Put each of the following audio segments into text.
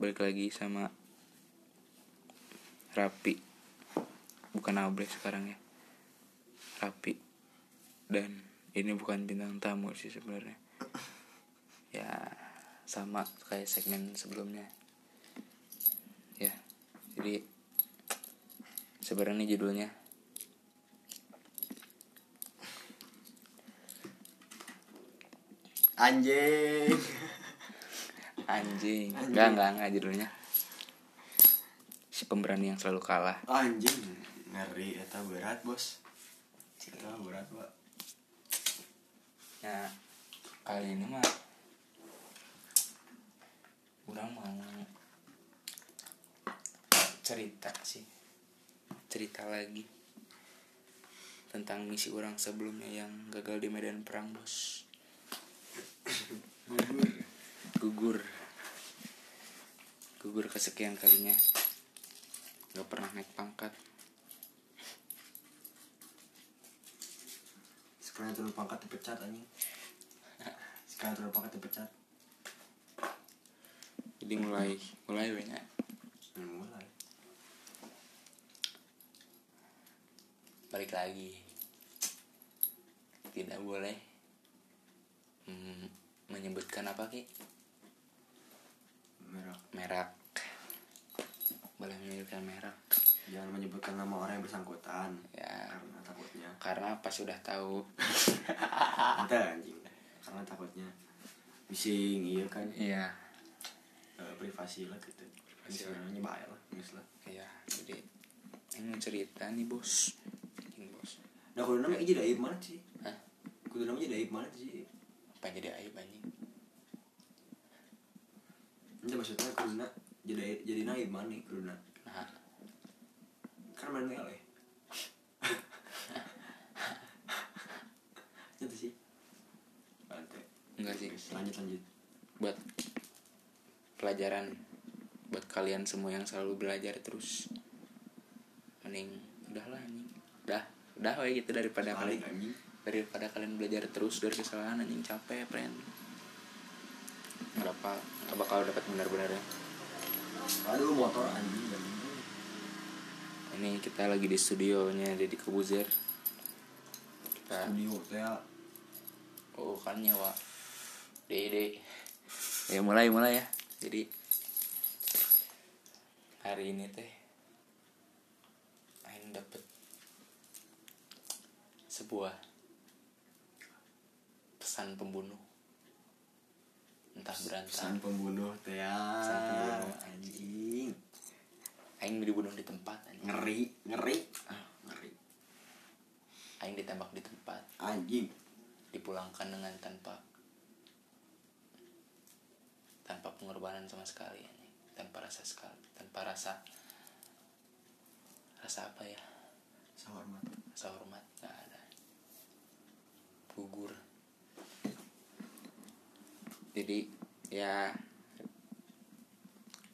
balik lagi sama Rapi. Bukan Abre sekarang ya. Rapi. Dan ini bukan bintang tamu sih sebenarnya. Ya sama kayak segmen sebelumnya. Ya jadi sebenarnya judulnya. Anjing anjing Anjing. enggak enggak enggak judulnya si pemberani yang selalu kalah anjing ngeri eta berat bos eta berat pak Nah, kali ini mah orang mau cerita sih. Cerita lagi tentang misi orang sebelumnya yang gagal di medan perang, Bos. Gugur. Gugur kesekian kalinya. Gak pernah naik pangkat. sekarang turun pangkat dipecat anjing. Sekarang turun pangkat dipecat. Jadi mulai mulai banyak. Hmm, mulai. Balik lagi. Tidak boleh mm, menyebutkan apa ki merah merek boleh menyebutkan merek jangan menyebutkan nama orang yang bersangkutan. Ya. Karena takutnya. Karena pas sudah tahu. Ente anjing. Karena takutnya. Bising iya kan? Iya. Eh, privasi lah gitu. Privasi. Sebenarnya bahaya lah lah. Iya jadi ini cerita nih bos. Anjing, bos. Nah kalau namanya jadi aib mana sih? Hah? kudu namanya jadi aib mana sih? Apa jadi aib anjing Itu maksudnya kudu na jadi jadi naib mana nih kudu na nah. Kan main mele itu sih. Bantai. enggak sih. Lanjut lanjut. Buat pelajaran buat kalian semua yang selalu belajar terus. Mending udahlah anjing. Udah udah we gitu daripada balik kalian anjing. daripada kalian belajar terus dari kesalahan anjing. Capek friend nggak apa nggak bakal dapat benar-benarnya aduh motor anjing ini. Kita lagi di studionya Deddy Kebuzer kita studio teh oh kan nyewa. Dede. Ya mulai mulai ya. Jadi hari ini teh Aing dapet sebuah pesan pembunuh entah berantam pesan pembunuh teh Pesan pembunuh. anjing. Aing dibunuh di tempat anjing. ngeri ngeri. Ah ngeri. Aing ditembak di tempat. Anjing. Dipulangkan dengan tanpa tanpa pengorbanan sama sekali anjing. tanpa rasa sekali tanpa rasa rasa apa ya? Sahormat rasa hormat nggak ada. Gugur. Jadi ya.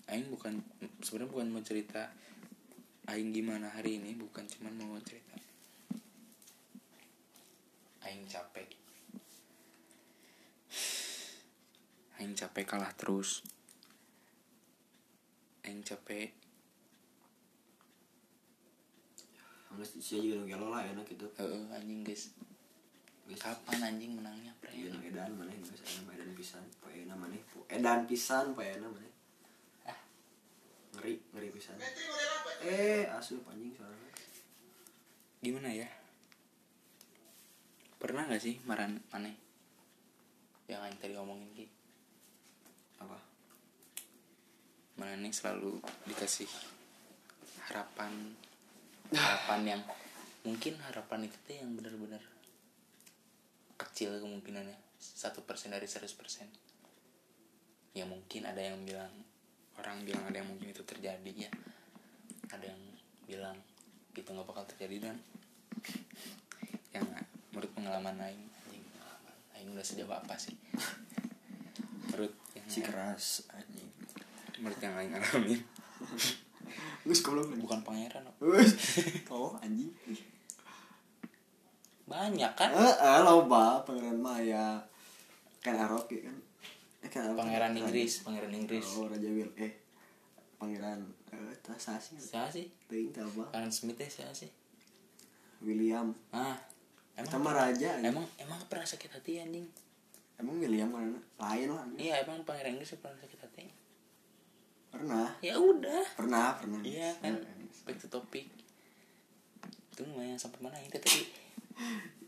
Aing bukan sebenarnya bukan mau cerita Aing gimana hari ini bukan cuman mau cerita. Aing capek. Aing capek kalah terus. Aing capek. Nggak sih juga nggak lo lah enak gitu. Heeh, anjing Guys. Kapan anjing menangnya? Iya pre nang edan mana guys edan edan pisan poena mana? Edan pisan poena mana? Ah. ngeri ngeri pisan. Eh asup anjing suaranya gimana ya? Pernah nggak sih maran aneh? Yang Aing tadi ngomongin ki. Apa? Mana nih selalu dikasih harapan harapan yang mungkin harapan itu tuh yang benar-benar kecil kemungkinannya. Satu persen dari 100% ya mungkin ada yang bilang orang bilang ada yang mungkin itu terjadi ya. Ada yang bilang itu nggak bakal terjadi dan yang menurut pengalaman Aing anjing pengalaman Aing udah sejauh apa sih? Menurut yang si keras anjing. Menurut yang Aing alamin Gus goblok. Bukan pangeran oh anjing banyak kan? Eh loba pangeran Maya. Kan Arok ya kan? Eh kan pangeran kan- Inggris pangeran Inggris. Oh Raja Will eh pangeran eh tas sih siapa sih ting apa? Karen Smith ya siapa sih William. Ah emang mah raja emang emang pernah sakit hati anjing? Emang William kan? Lain lah anjing. iya emang pangeran Inggris pernah sakit hati. Pernah. Ya udah. Pernah pernah. Iya kan? Ya, back to topic. Itu lumayan sampai mana? Itu tadi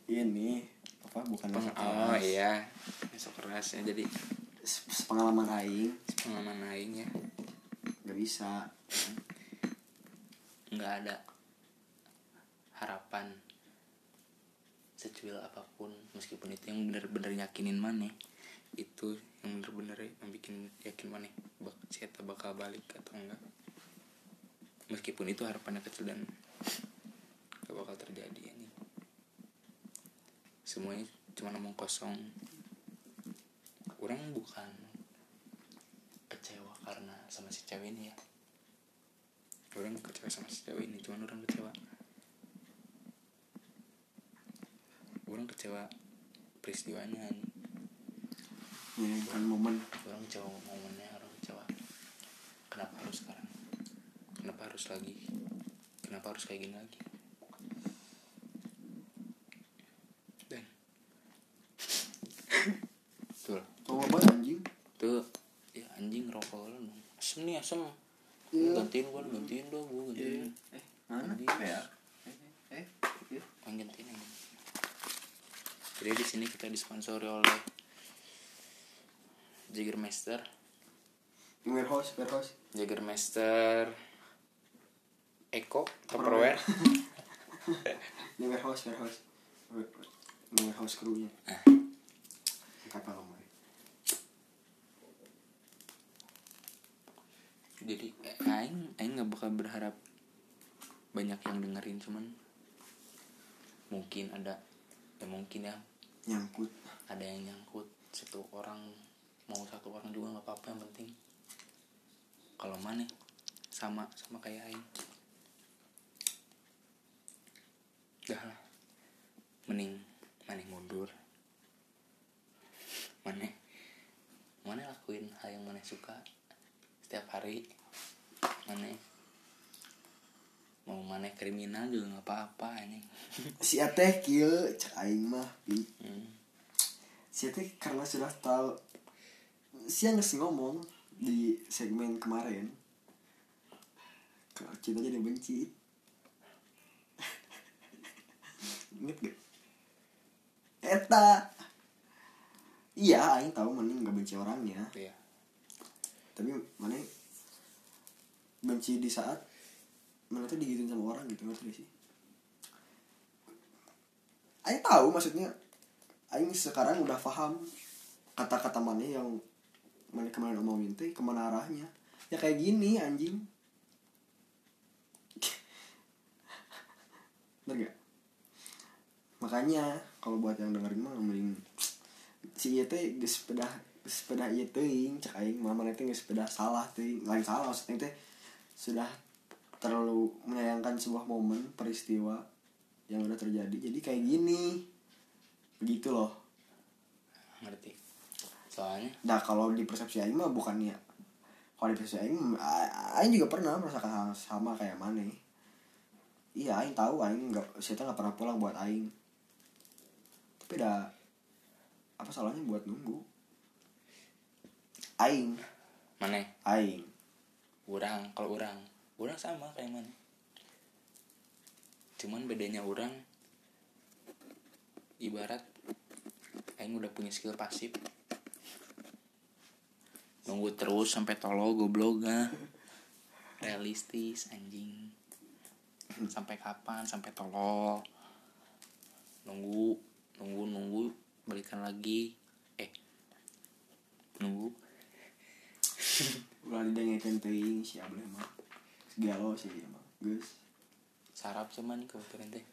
ini apa bukan Peng- oh iya. Masuk kerasnya jadi Se- pengalaman aing. pengalaman lain ya. Nggak bisa. Nggak ada harapan secuil apa pun meskipun itu yang bener-bener yakinin mana itu yang bener-bener yang bikin yakin mana bak Eta bakal balik atau enggak. Meskipun itu harapannya kecil dan gak bakal terjadi ini semuanya cuma ngomong kosong. Orang bukan kecewa karena sama si cewek ini ya. Orang kecewa sama si cewek ini cuman orang kecewa. Orang kecewa peristiwanya. Ini bukan momen. Orang kecewa momennya orang kecewa. Kenapa harus sekarang? Kenapa harus lagi? Kenapa harus kayak gini lagi dan tuh oh apa anjing tuh ya anjing rokok lu dong asem nih asem. Iya. gantiin gua gantiin dong gua gantiin. Eh mana? Anjing. ya eh eh eh Yang gantiin jadi di sini kita disponsori oleh Jägermeister warehouse warehouse. Jägermeister Eko Tupperware. Ini warehouse warehouse. Warehouse krunya Ah. kapal kemarin jadi aing aing nggak bakal berharap banyak yang dengerin cuman mungkin ada ya mungkin ya. Nyangkut. Ada yang nyangkut satu orang mau satu orang juga nggak apa-apa yang penting kalau mana sama sama kayak aing. Dah lah. Mending mana mundur. Mana mana lakuin hal yang mana suka setiap hari mana mau mana kriminal juga nggak apa-apa ini si Ateh kieu cek aing mah pi. Hmm. si Ateh karena sudah tahu si yang ngomong di segmen kemarin kalau cinta jadi benci. Inget gak? Eta. Iya aing tahu mana nggak benci orangnya. Ya tapi mana benci di saat mana tuh digituin sama orang gitu ngerti gak sih? Aing tahu maksudnya Aing sekarang udah paham kata-kata mana yang mana kemarin omongin teh ke mana arahnya. Ya kayak gini anjing. Bener gak? Makanya kalau buat yang dengerin mah mending si teh geus sepeda sepeda ieu teuing cek aing teh geus sepeda salah teuing lain salah maksudnya teh sudah terlalu menyayangkan sebuah momen peristiwa yang udah terjadi. Jadi kayak gini. Begitu loh. Ngerti. Soalnya? Nah kalau di persepsi aing mah bukannya kalau di persepsi aing aing juga pernah merasakan hal sama kayak mana iya aing tahu aing nggak saya nggak pernah pulang buat aing. Tapi dah apa salahnya buat nunggu? Aing. Mana aing orang kalau orang orang sama kayak mana? Cuman bedanya orang ibarat aing udah punya skill pasif. Nunggu terus sampai tolol goblok realistis anjing. Sampai kapan? Sampai tolol. Nunggu nunggu nunggu balikan lagi. Eh nunggu ulah didengekeun teuing si abah mah segalo sih ieu mah geus sarap cuman kebetulan teh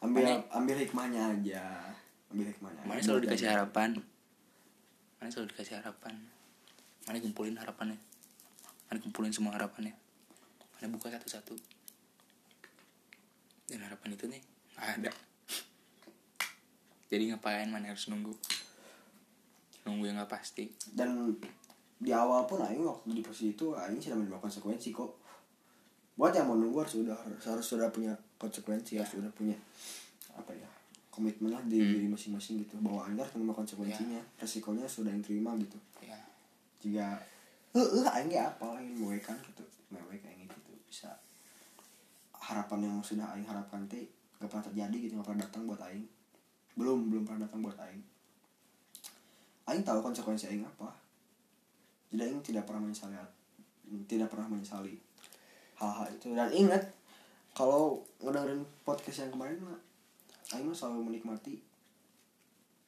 ambil Mana? ambil hikmahnya aja. Ambil hikmahnya. Mana selalu dikasih harapan. Mana selalu dikasih harapan. Mana kumpulin harapannya. Mana kumpulin semua harapannya. Mana buka satu-satu. Dan harapan itu nih nggak ada. Jadi ngapain mana harus nunggu. Nunggu yang nggak pasti. Dan di awal pun aing waktu di posisi itu aing sudah menerima konsekuensi kok. Buat yang mau nunggu harus sudah harus, harus sudah punya konsekuensi harus sudah punya apa ya komitmen lah di diri masing-masing gitu. Bahwa anda harus menerima konsekuensinya resikonya sudah yang terima gitu. Ya jika eh eh aing ge apa? Aing mewe kan gitu mewe kayak gitu. Bisa harapan yang sudah aing harapkan teh gak pernah terjadi gitu gak pernah datang buat aing. Belum belum pernah datang buat aing. Aing tahu konsekuensi aing apa jadi aing tidak pernah menyesali tidak pernah menyesali hal-hal itu. Dan ingat kalau ngedengerin podcast yang kemarin mah aing selalu menikmati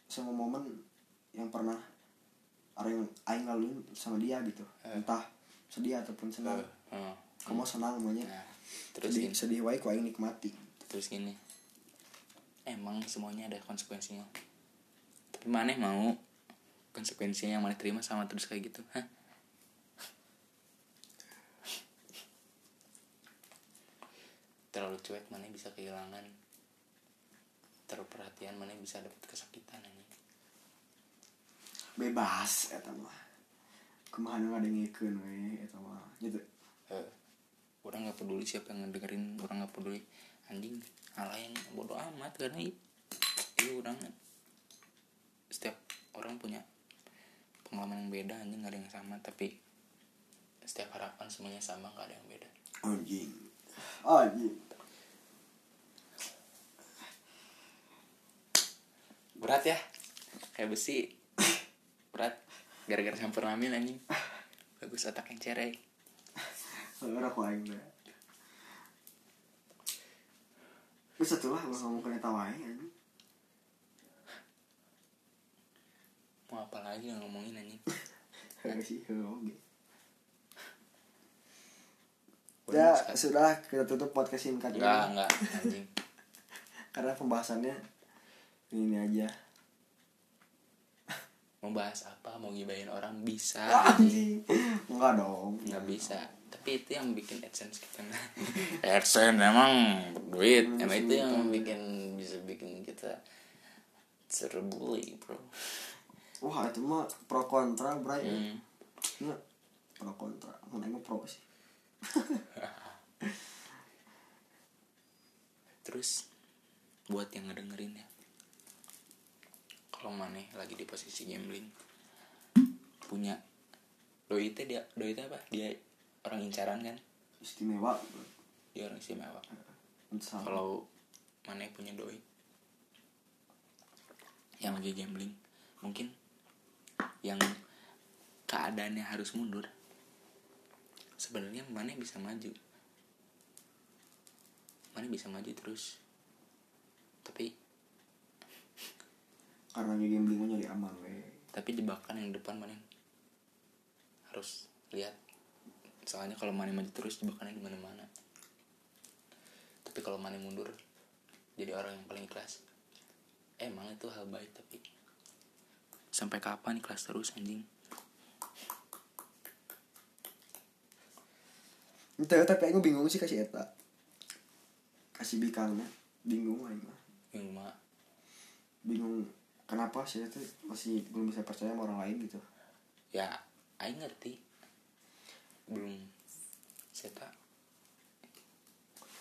semua momen yang pernah orang yang aing laluin sama dia gitu. Entah sedih ataupun senang. Oh. kamu senang namanya nah terus sedih gini. sedih wae ku aing nikmati. Terus gini. Emang semuanya ada konsekuensinya. Tapi maneh mau konsekuensinya yang maneh terima sama terus kayak gitu. Hah? Terlalu cuek maneh bisa kehilangan. Terlalu perhatian maneh bisa dapat kesakitan ini bebas eta mah kumaha nu ngadengikeun we eta mah gitu. Eh, orang nggak peduli siapa yang ngedengerin orang nggak peduli. Anjing hal lain bodoh amat karena itu orang. Setiap orang punya pengalaman yang beda anjing nggak ada yang sama tapi setiap harapan semuanya sama nggak ada yang beda. Anjing. Anjing. Berat ya? Kayak besi. Berat. Gara-gara campur amin anjing. Bagus otak yang cerai. Ora ku aing teh Bisa tuh lah ngomong kena tawain anjing mau apa lagi yang ngomongin anjing. Heeh sih Orang Ya sudah kita tutup podcast singkat ini. enggak enggak anjing. Karena pembahasannya ini, ini aja. Mau bahas apa? Mau gibahin orang? Bisa anjing. enggak dong. Nggak bisa. Tapi itu yang bikin adsense kita adsense emang duit. Hmm, emang itu yang bikin bisa bikin kita terbully bro wah itu mah pro kontra bray. Hmm. Iya, pro kontra. Mana pro sih. Terus buat yang ngedengerin ya. Kalau maneh lagi di posisi gambling punya doi itu dia doi apa? Dia orang incaran kan? Istimewa. Dia orang istimewa. Kalau mana punya doi yang lagi gambling mungkin yang keadaannya harus mundur sebenarnya mana bisa maju. Mana bisa maju terus. Tapi karena lagi gamblingnya nyari aman we. Tapi jebakan yang depan mana harus lihat. Soalnya kalau mana maju terus jebakannya di mana mana tapi kalau mana mundur jadi orang yang paling ikhlas. Emang itu hal baik tapi sampai kapan ikhlas terus anjing? Entah, tapi aku bingung sih kasih eta. Kasih bikangnya. Bingung aing mah yang mah bingung kenapa sih itu masih belum bisa percaya sama orang lain gitu? Ya aing ngerti. Belum. Saya tak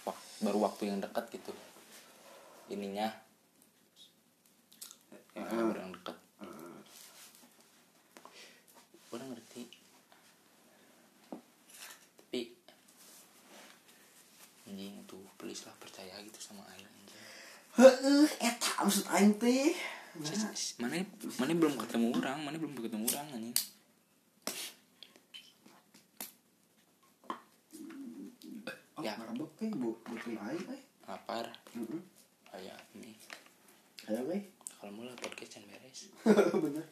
wak- baru waktu yang dekat gitu. Ininya. Ya, Hmm. baru yang dekat orang ngerti tapi anjing tuh please lah percaya gitu sama aing anjing Heeh, eta maksud aing teh. Nah, mana mana belum ketemu orang mana belum ketemu orang anjing oh, Ya. marabok teh bu butuh aing eh. lapar Heeh. kayak ini Ayo we. kalau mulai podcast yang beres Bener.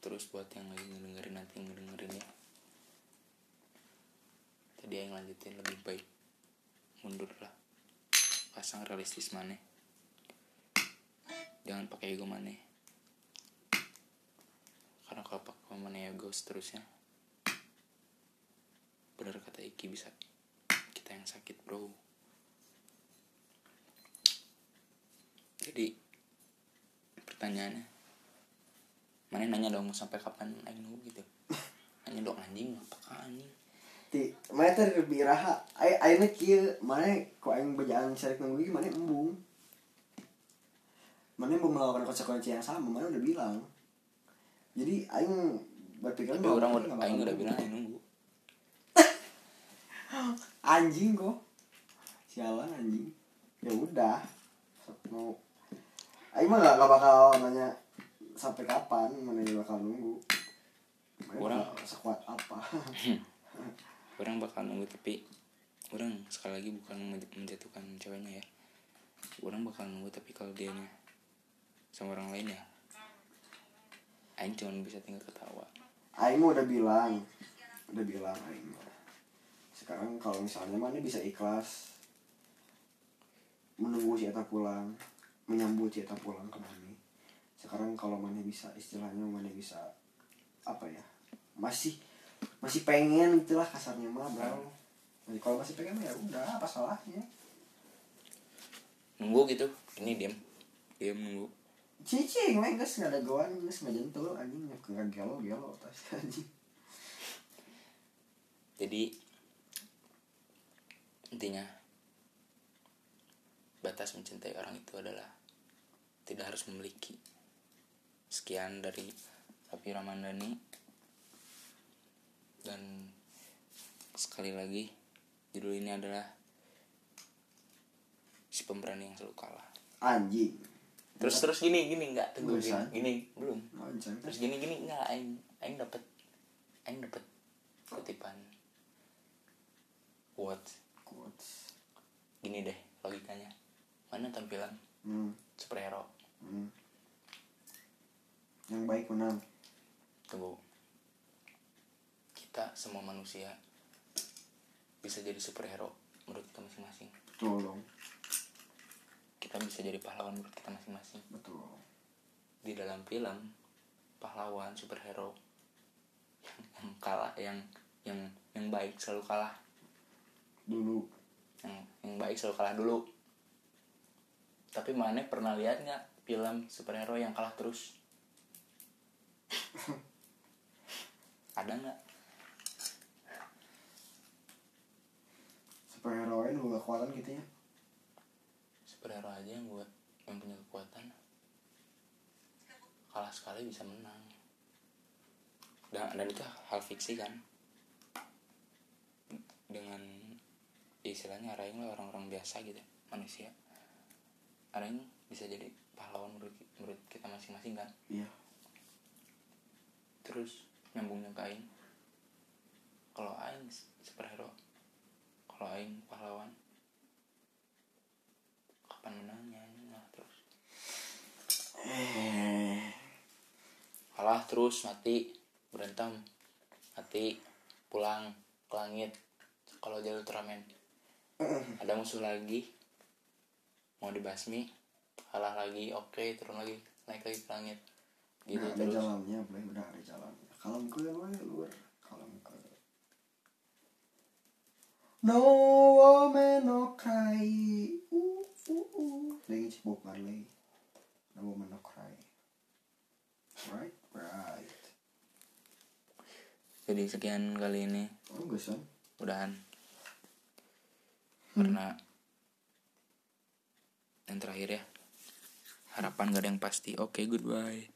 terus buat yang lagi ngedengerin nanti ngedengerin ya tadi yang lanjutin lebih baik mundur lah pasang realistis mana jangan pakai ego mana karena kalau pakai mana ego seterusnya. Bener kata Iki bisa kita yang sakit bro. Jadi pertanyaannya mana nanya dong mau sampai kapan aing nunggu gitu? Nanya dong anjing apakah anjing? Ti mana teh lebih raha? Ai ayeuna kieu mana kok aing bejaan syarik nunggu ieu mana embung mana embung melakukan konsekuensi yang sama mana udah bilang. Jadi aing berpikir tapi bahwa orang udah aing udah bilang aing nunggu. Anjing kok sialan anjing. Ya udah. Mau aing mah gak, gak bakal nanya sampai kapan mana yang bakal nunggu. Orang- sekuat apa. Orang bakal nunggu tapi orang sekali lagi bukan menj- menjatuhkan ceweknya ya. Orang bakal nunggu tapi kalau dia sama orang lain ya. Aing cuma bisa tinggal ketawa. Aing udah bilang udah bilang Aing sekarang kalau misalnya mana bisa ikhlas. Menunggu si Eta pulang menyambut si Eta pulang ke mana sekarang kalau mana bisa istilahnya mana bisa apa ya masih masih pengen itulah kasarnya mah bro Jadi kalau masih pengen ya udah apa salahnya? Nunggu gitu ini diam diam nunggu cicing mah geus ada goan geus nggak jentul anjing nggak gelo gelo tas anjing. Jadi intinya batas mencintai orang itu adalah tidak harus memiliki. Sekian dari Rapi Ramandani dan sekali lagi judul ini adalah si pemberani yang selalu kalah. Anjing terus terus gini gini nggak tunggu gini, Bisa. gini belum. Terus gini gini nggak aing aing dapat aing dapat kutipan. Quote quotes. Gini deh logikanya. Mana tampilan? Hmm. superhero. Hmm. yang baik menang. Tunggu. Kita semua manusia bisa jadi superhero menurut kita masing-masing. Betul dong kita bisa jadi pahlawan menurut kita masing-masing. Betul. Di dalam film pahlawan superhero yang, yang kalah yang yang yang baik selalu kalah. Dulu. Yang yang baik selalu kalah dulu. Tapi mana pernah lihat nggak film superhero yang kalah terus? Ada nggak? Superhero nya dulu kekuatan gitu ya superhero aja yang buat yang punya kekuatan. Kalah sekali bisa menang. Dan dan itu hal fiksi kan. Dengan istilahnya lah orang-orang biasa gitu manusia. Araing bisa jadi pahlawan menurut menurut kita masing-masing kan. Iya. Terus nyambungnya ke Aing. Kalau Aing superhero kalau Aing pahlawan kapan menangnya ngalah terus. Eh. Kalah terus mati. Berantem. Mati. Pulang ke langit. Kalau jalur Ultraman. Ada musuh lagi. Mau dibasmi. Kalah lagi. Oke turun lagi. Naik lagi ke langit. Gitu Nah, ada terus. jalannya boleh udah ada jalannya. Kalau ke luar luar. Kalau ke. No woman no cry. Uh si Bob Marley no woman no cry. Right right. Jadi sekian kali ini. Oh gusan udahan. Karena yang terakhir ya. Harapan gak ada yang pasti. Oke goodbye